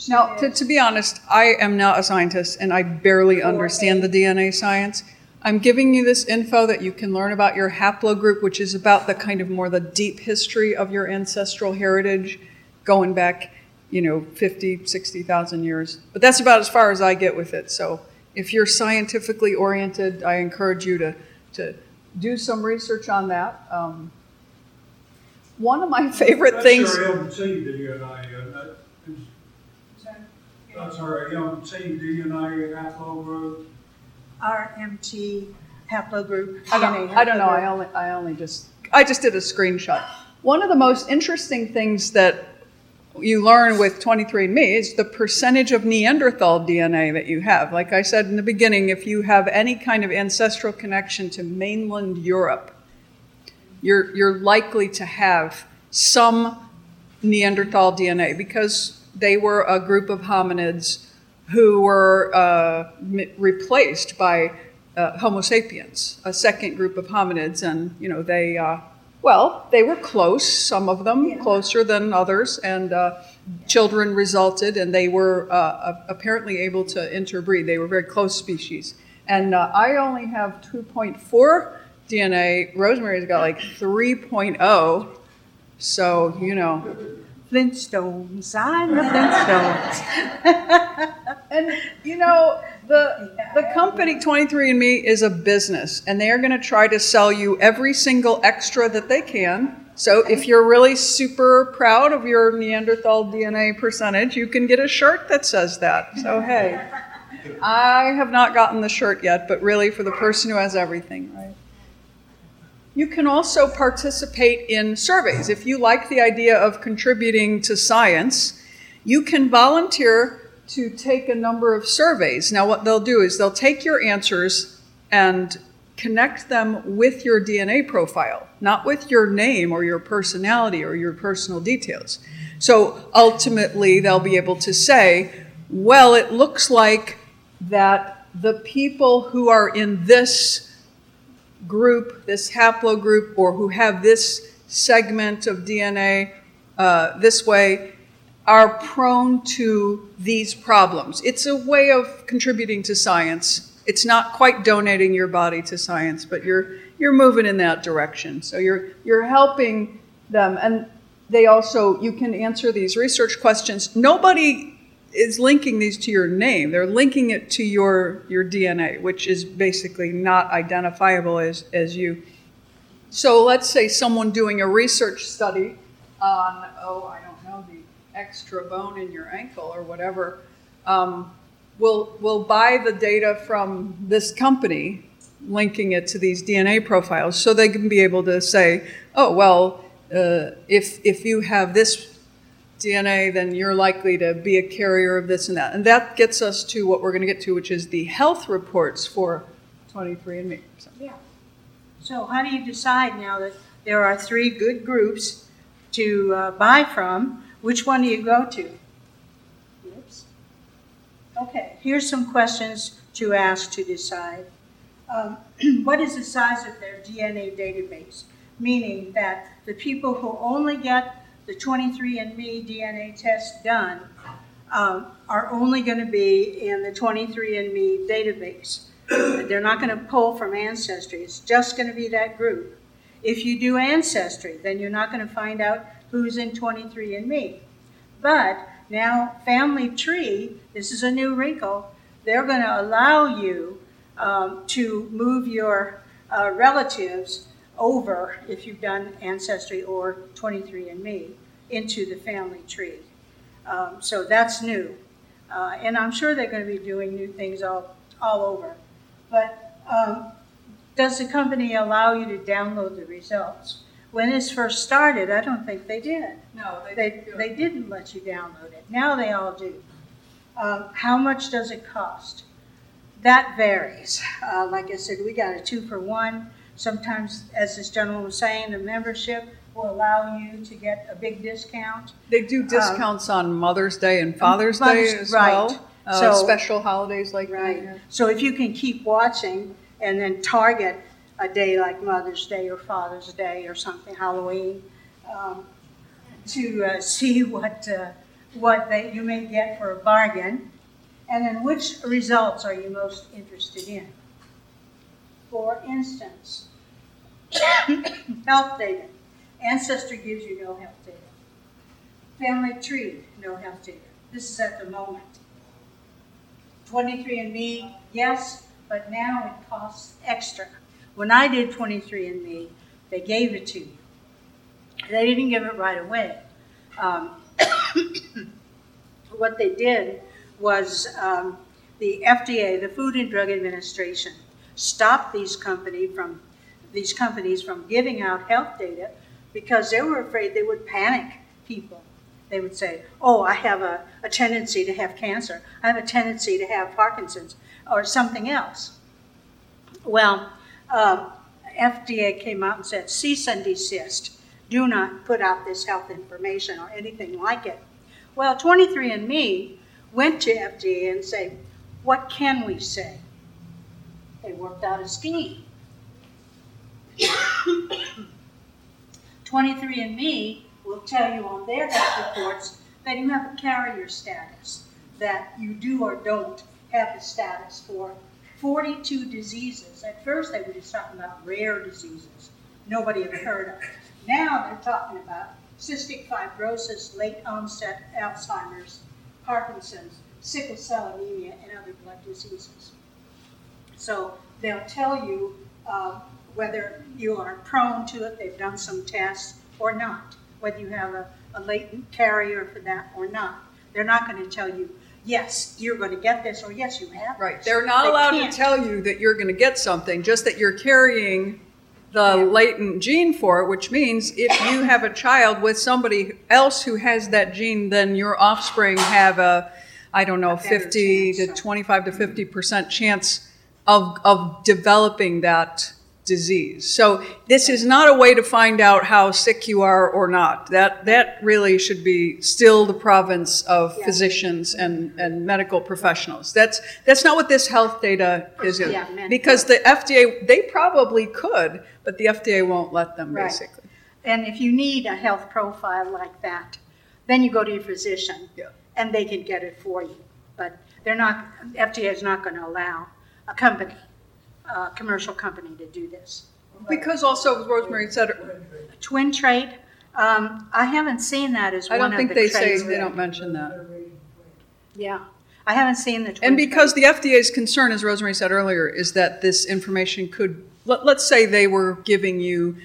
now, to, to be honest, I am not a scientist and I barely understand the DNA science. I'm giving you this info that you can learn about your haplogroup, which is about the kind of more the deep history of your ancestral heritage going back, you know, 50, 60,000 years. But that's about as far as I get with it. So if you're scientifically oriented, I encourage you to, to do some research on that. Um, one of my favorite things. Uh, That's your MT DNA, isn't it? That's uh, our MT DNA haplogroup. RMT haplogroup. I don't, DNA I don't know, I only, I only just, I just did a screenshot. One of the most interesting things that you learn with 23andMe is the percentage of Neanderthal DNA that you have. Like I said in the beginning, if you have any kind of ancestral connection to mainland Europe, you're, you're likely to have some Neanderthal DNA because they were a group of hominids who were uh, m- replaced by uh, Homo sapiens, a second group of hominids, and you know they, uh, well, they were close. Some of them closer than others, and uh, children resulted, and they were uh, apparently able to interbreed. They were very close species, and uh, I only have 2.4 DNA. Rosemary's got like 3.0. So you know, Flintstones, I'm the Flintstones. [LAUGHS] And you know, the the company 23andMe is a business and they are going to try to sell you every single extra that they can. So if you're really super proud of your Neanderthal DNA percentage, you can get a shirt that says that. So hey, I have not gotten the shirt yet, but really for the person who has everything, right? You can also participate in surveys. If you like the idea of contributing to science, you can volunteer to take a number of surveys. Now, what they'll do is they'll take your answers and connect them with your DNA profile, not with your name or your personality or your personal details. So ultimately, they'll be able to say, well, it looks like that the people who are in this group, this haplogroup, or who have this segment of DNA uh, this way are prone to these problems. It's a way of contributing to science. It's not quite donating your body to science, but you're you're moving in that direction. So you're you're helping them, and they also you can answer these research questions. Nobody is linking these to your name. They're linking it to your your DNA, which is basically not identifiable as as you. So let's say someone doing a research study on oh I don't know the extra bone in your ankle or whatever um, will will buy the data from this company linking it to these DNA profiles so they can be able to say oh well uh, if if you have this DNA, then you're likely to be a carrier of this and that. And that gets us to what we're going to get to, which is the health reports for 23andMe. So, Yeah. So how do you decide now that there are three good groups to uh, buy from? Which one do you go to? Oops. Okay, here's some questions to ask to decide. Um, [CLEARS THROAT] what is the size of their DNA database? Meaning that the people who only get the 23andMe DNA test done um, are only going to be in the 23andMe database. They're not going to pull from Ancestry. It's just going to be that group. If you do Ancestry, then you're not going to find out who's in 23andMe. But now, Family Tree, this is a new wrinkle, they're going to allow you um, to move your uh, relatives over, if you've done Ancestry or 23andMe, into the family tree. Um, so that's new. Uh, and I'm sure they're going to be doing new things all, all over. But um, does the company allow you to download the results? When this first started, I don't think they did. no, They, they didn't let you download it. Now they all do. Um, how much does it cost? That varies. Uh, like I said, we got a two for one. Sometimes, as this gentleman was saying, the membership will allow you to get a big discount. They do discounts on Mother's Day and Father's Day as right. well. Uh, So- special holidays like Right. that. So if you can keep watching and then target a day like Mother's Day or Father's Day or something, Halloween, um, to uh, see what, uh, what they, you may get for a bargain. And then which results are you most interested in? For instance, health data. Ancestry gives you no health data. Family tree, no health data. This is at the moment. 23andMe, yes, but now it costs extra. When I did 23andMe, they gave it to you. They didn't give it right away. Um, [COUGHS] what they did was um, the FDA, the Food and Drug Administration, stopped these company from these companies from giving out health data because they were afraid they would panic people. They would say, "Oh, I have a, a tendency to have cancer. I have a tendency to have Parkinson's or something else." Well, um, FDA came out and said, "Cease and desist. Do not put out this health information or anything like it." Well, 23andMe went to FDA and said, "What can we say?" They worked out a scheme. 23andMe will tell you on their health reports that you have a carrier status, that you do or don't have the status for 42 diseases. At first, they were just talking about rare diseases nobody had heard of. Now they're talking about cystic fibrosis, late onset Alzheimer's, Parkinson's, sickle cell anemia, and other blood diseases. So they'll tell you uh, whether you are prone to it, they've done some tests, or not, whether you have a, a latent carrier for that or not. They're not going to tell you, yes, you're going to get this, or yes, you have Right, this. they're not They allowed to can't. tell you that you're gonna get something, just that you're carrying the Yeah. latent gene for it, which means if you have a child with somebody else who has that gene, then your offspring have a, I don't know, A better fifty to chance. twenty-five to fifty percent chance of, of developing that disease. So this is not a way to find out how sick you are or not. That, that really should be still the province of Yeah. physicians and, and medical professionals. That's, that's not what this health data is. Yeah, Because the FDA, they probably could, but the FDA won't let them, Right. basically. And if you need a health profile like that, then you go to your physician. Yeah. And they can get it for you. But they're not, FDA is not going to allow a company, a commercial company to do this. Because also, as Rosemary said, Twin Trade, um, I haven't seen that as one. I one don't of think the they say, trades. they don't mention that. They're raising twins. Yeah, I haven't seen the Twin And because the FDA's concern, as Rosemary said earlier, is that this information could, let, let's say they were giving you,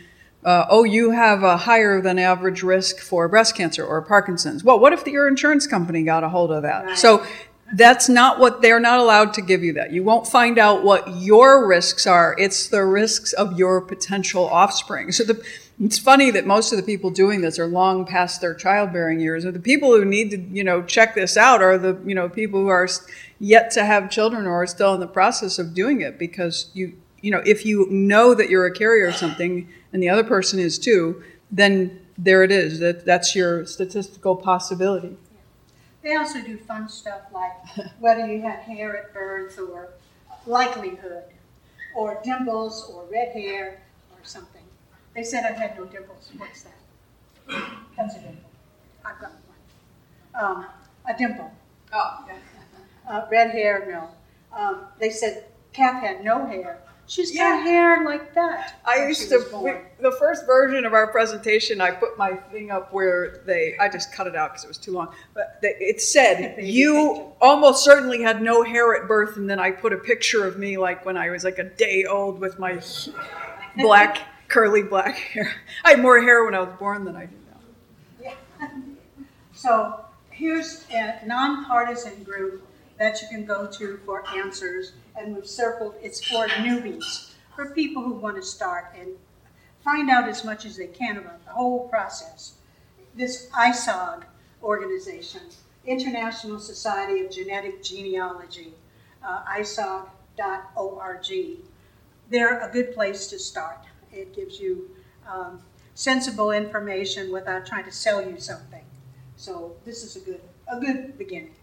uh, oh, you have a higher than average risk for breast cancer or Parkinson's. Well, what if your insurance company got a hold of that? Right. So that's not what, they're not allowed to give you that. You won't find out what your risks are. It's the risks of your potential offspring. So the, it's funny that most of the people doing this are long past their childbearing years. Or the people who need to, you know, check this out are the, you know, people who are yet to have children or are still in the process of doing it because you, you know, if you know that you're a carrier of something and the other person is too, then there it is. That that's your statistical possibility. They also do fun stuff like whether you had hair at birth or likelihood, or dimples or red hair or something. They said I had no dimples. What's that? That's a dimple. I've got one. Um, a dimple. Oh, yeah. Uh, red hair, no. Um, they said Kath had no hair. She's got hair like that. I used to, we- the first version of our presentation, I put my thing up where they, I just cut it out because it was too long. But they- it said, [LAUGHS] you almost certainly had no hair at birth. And then I put a picture of me like when I was like a day old with my [LAUGHS] black, curly black hair. I had more hair when I was born than I do now. [LAUGHS] So here's a nonpartisan group that you can go to for answers, and we've circled, it's for newbies, for people who want to start and find out as much as they can about the whole process. This ISOG organization, International Society of Genetic Genealogy, uh, isog.org, they're a good place to start. It gives you um, sensible information without trying to sell you something. So this is a good, a good beginning.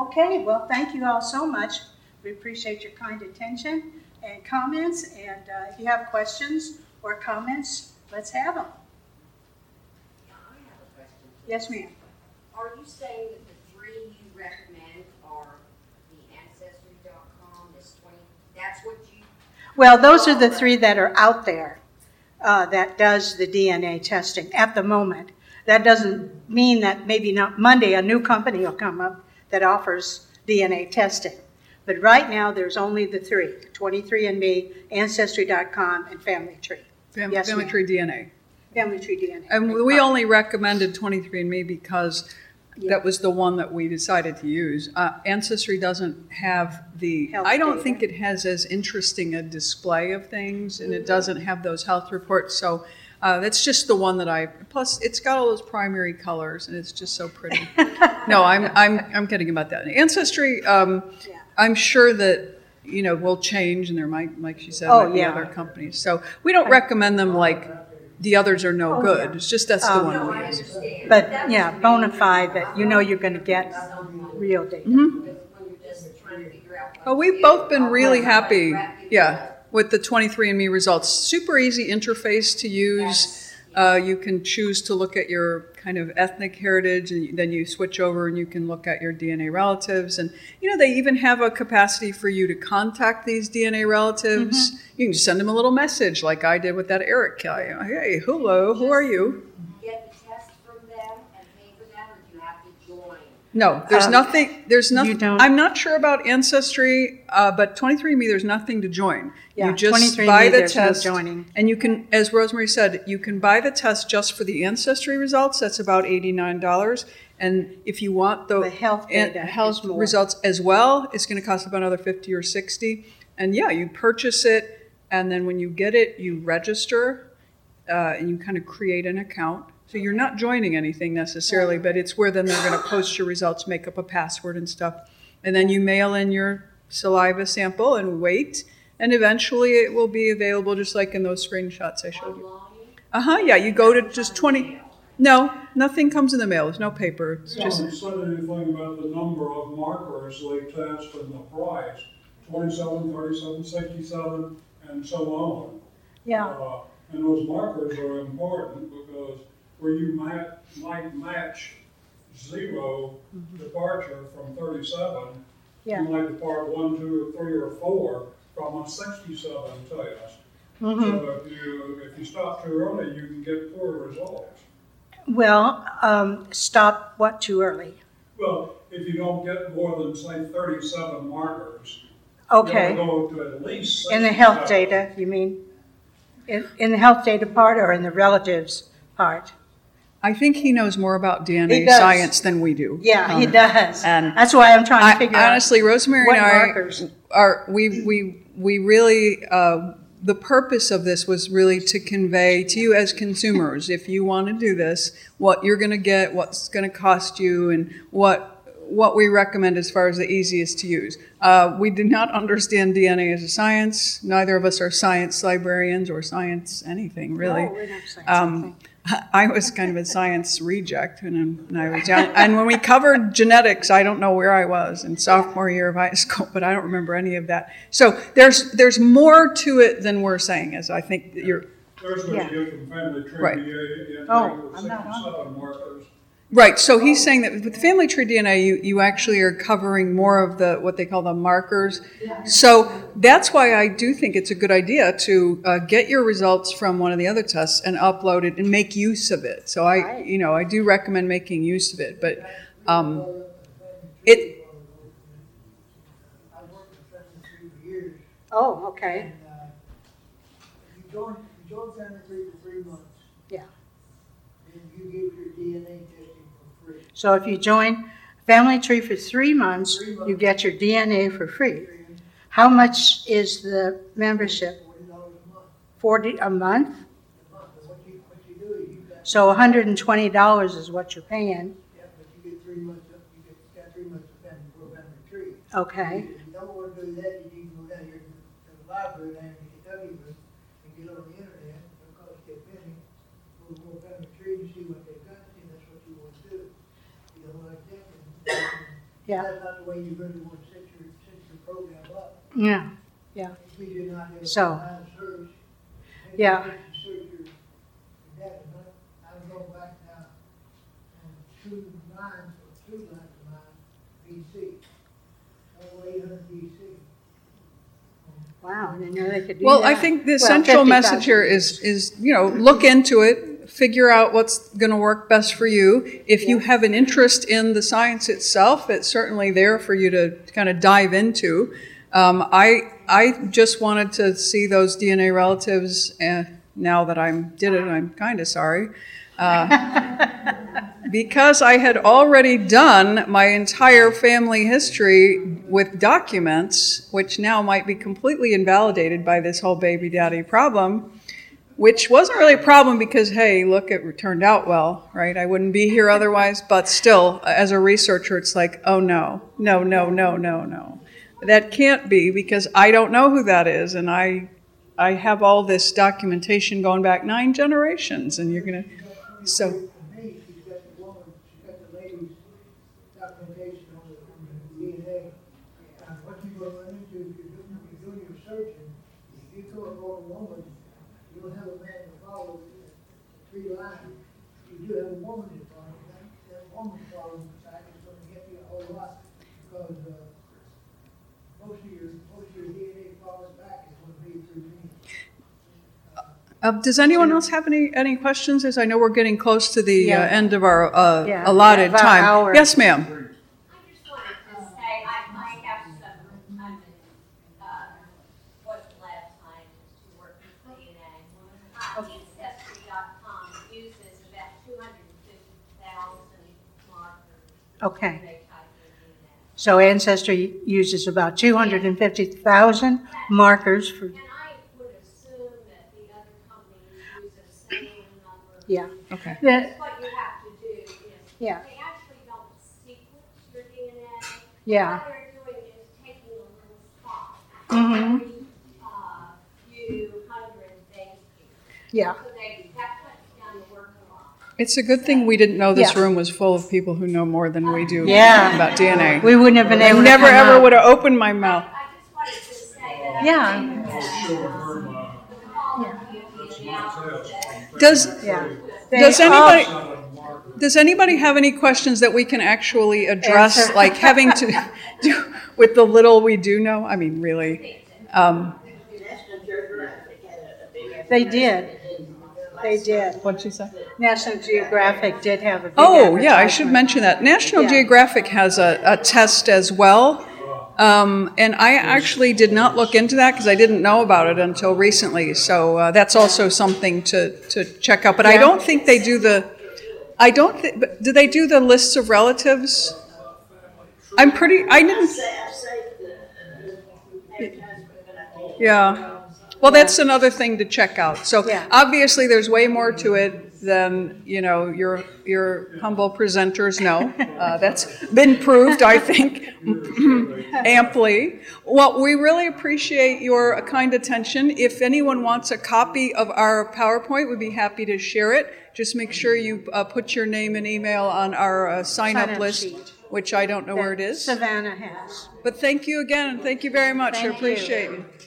Okay, well, thank you all so much. We appreciate your kind attention and comments. And uh, if you have questions or comments, let's have them. I have a question. Yes, ma'am. Are you saying that the three you recommend are the Ancestry.com, this twenty, that's what you, Well, those are the three that are out there uh, that does the DNA testing at the moment. That doesn't mean that maybe not Monday a new company will come up that offers DNA testing. But right now, there's only the three, 23andMe, Ancestry.com, and Family Tree. Fam- Yes, Family ma'am. Tree DNA. Family Tree DNA. And we only recommended 23andMe because that was the one that we decided to use. Uh, Ancestry doesn't have the, Health I don't data. think it has as interesting a display of things, and it doesn't have those health reports, so uh, that's just the one that I, plus, it's got all those primary colors, and it's just so pretty. [LAUGHS] No, I'm, I'm, I'm kidding about that. Ancestry, um, Yeah. I'm sure that, you know, will change, and there might, like she said, Oh, yeah. other companies. So we don't recommend them like the others are no Oh, good. yeah. It's just that's the Um, one No, we use. But, yeah, bona fide that you know you're gonna get real data. Mhm. When you're just trying to figure out. what Well, to we've both been really happy, yeah. With the 23andMe results. Super easy interface to use. Yes. Uh, you can choose to look at your kind of ethnic heritage, and then you switch over and you can look at your DNA relatives. And you know, they even have a capacity for you to contact these DNA relatives. You can just send them a little message, like I did with that Eric guy. Hey, hello, who are you? Get the test from them and pay for that, or do you have to join? No, there's Um, nothing. There's nothing. I'm not sure about ancestry, uh, but 23andMe, there's nothing to join. Yeah, you just 23andMe, buy the there's no test, joining. and you can, as Rosemary said, you can buy the test just for the ancestry results. That's about eighty-nine dollars. And if you want the, The health data health results as well, it's going to cost about another fifty or sixty. And yeah, you purchase it, and then when you get it, you register, uh, and you kind of create an account. So you're not joining anything necessarily, but it's where then they're going to post your results, make up a password and stuff. And then you mail in your saliva sample and wait, and eventually it will be available just like in those screenshots I showed you. Uh huh, yeah, you go to just 20. No, nothing comes in the mail. There's no paper. It's It just, doesn't say anything about the number of markers they test and the price, 27, 37, 67, and so on. Yeah, Uh, And those markers are important because where you might, might match zero departure from thirty-seven, yeah. you might depart one, two, or three, or four from a sixty-seven test. Mhm. So if you, if you stop too early, you can get poor results. Well, um, stop what too early? Well, if you don't get more than, say, thirty-seven markers, Okay, go to at least in the health data, you mean? In, in the health data part or in the relatives part? I think he knows more about DNA science than we do. Yeah, he Um, does. and That's why I'm trying to I, figure out. honestly, Rosemary and I markers. are we we we really uh, the purpose of this was really to convey to you as consumers, if you want to do this, what you're going to get, what's going to cost you, and what what we recommend as far as the easiest to use. Uh, we do not understand DNA as a science. Neither of us are science librarians or science anything really. Oh, we're not saying Um, something. I was kind of a science reject when, when I was young. And when we covered genetics, I don't know where I was in sophomore year of high school, but I don't remember any of that. So there's there's more to it than we're saying, as I think that you're There's what Yeah. you get from family tree Right. DNA, and Oh, I'm not on markers. Right. So he's saying that with family tree DNA, you, you actually are covering more of the what they call the markers. So that's why I do think it's a good idea to uh, get your results from one of the other tests and upload it and make use of it. So I, you know, I do recommend making use of it, but um, it. I worked in Family Tree for years, Oh, okay, and, uh, if you join, if you join Family Tree for three months. Yeah. And you get your DNA testing for free. So if you join Family Tree for three months, you get your DNA for free. How much is the membership? Forty a month, Forty a month? a month, but what Yeah. That's not the way you really wanna set your, set your program up. Yeah, If you do not have So- online search. Yeah. Search your, your data, but I'm going back now, on two lines, or two lines of mine, BC. Eight hundred BC. wow, I didn't know they could do that. Well, I think the Well, central 50,000. message here is, is, you know, look into it, figure out what's going to work best for you. If you have an interest in the science itself, it's certainly there for you to kind of dive into. Um, I, I just wanted to see those DNA relatives, and now that I'm, did it, I'm kind of sorry. Uh, [LAUGHS] because I had already done my entire family history with documents, which now might be completely invalidated by this whole baby daddy problem, which wasn't really a problem because, hey, look, it turned out well, right? I wouldn't be here otherwise, but still, as a researcher, it's like, oh no, no, no, no, no, no. That can't be because I don't know who that is, and I, I have all this documentation going back nine generations, and you're gonna, so. For me, she's got the woman, she's got the lady's documentation on the, on the DNA. And what you gonna run into, if you're doing, if you're doing your searching, if you go and go to a woman, you don't have a man to follow the three lines. Woman to follow, that, that woman following beside is gonna get you a whole lot, because, uh, most of your, most of your DNA back is gonna be through me. Uh, Does anyone else have any, any questions, as I know we're getting close to the uh, end of our uh, Yeah, allotted about time? Yes, ma'am. I just wanted to say, I, I have some, I'm, uh, was the last time to work with DNA. Uh, Ancestry.com uses about two hundred and fifty thousand markers. Okay. They type in DNA. So Ancestry uses about 250,000 markers for, And I would assume that the other companies use the same number. yeah. Okay. The- That's what you have to do is, Yeah. they actually don't sequence your DNA. Yeah. What they're It's a good thing we didn't know this Yeah. room was full of people who know more than we do Yeah. about DNA. We wouldn't have been I able to never, come ever out. would have opened my mouth. I just wanted to say that. Yeah. think that, Sure, uh, her, all of you, the analysis that Does, Yeah. does They anybody, solid does anybody have any questions that we can actually address, Answer. like having to [LAUGHS] do with the little we do know? I mean, really. Um, They did. They did. What'd she say? National Geographic did have a big Oh, yeah, I should mention that. National Yeah. Geographic has a, a test as well. Um, and I actually did not look into that because I didn't know about it until recently. So uh, that's also something to, to check out. But I don't think they do the, I don't think, do they do the lists of relatives? I'm pretty, I didn't, yeah. Well, that's another thing to check out. So Yeah. obviously, there's way more to it than, you know, your, your humble presenters know. [LAUGHS] Uh, That's been proved, I think, [LAUGHS] amply. Well, we really appreciate your kind attention. If anyone wants a copy of our PowerPoint, we'd be happy to share it. Just make sure you uh, put your name and email on our uh, sign-up list, sheet. which I don't know where it is. Savannah has. But thank you again, and thank you very much. I Thank you. appreciate it.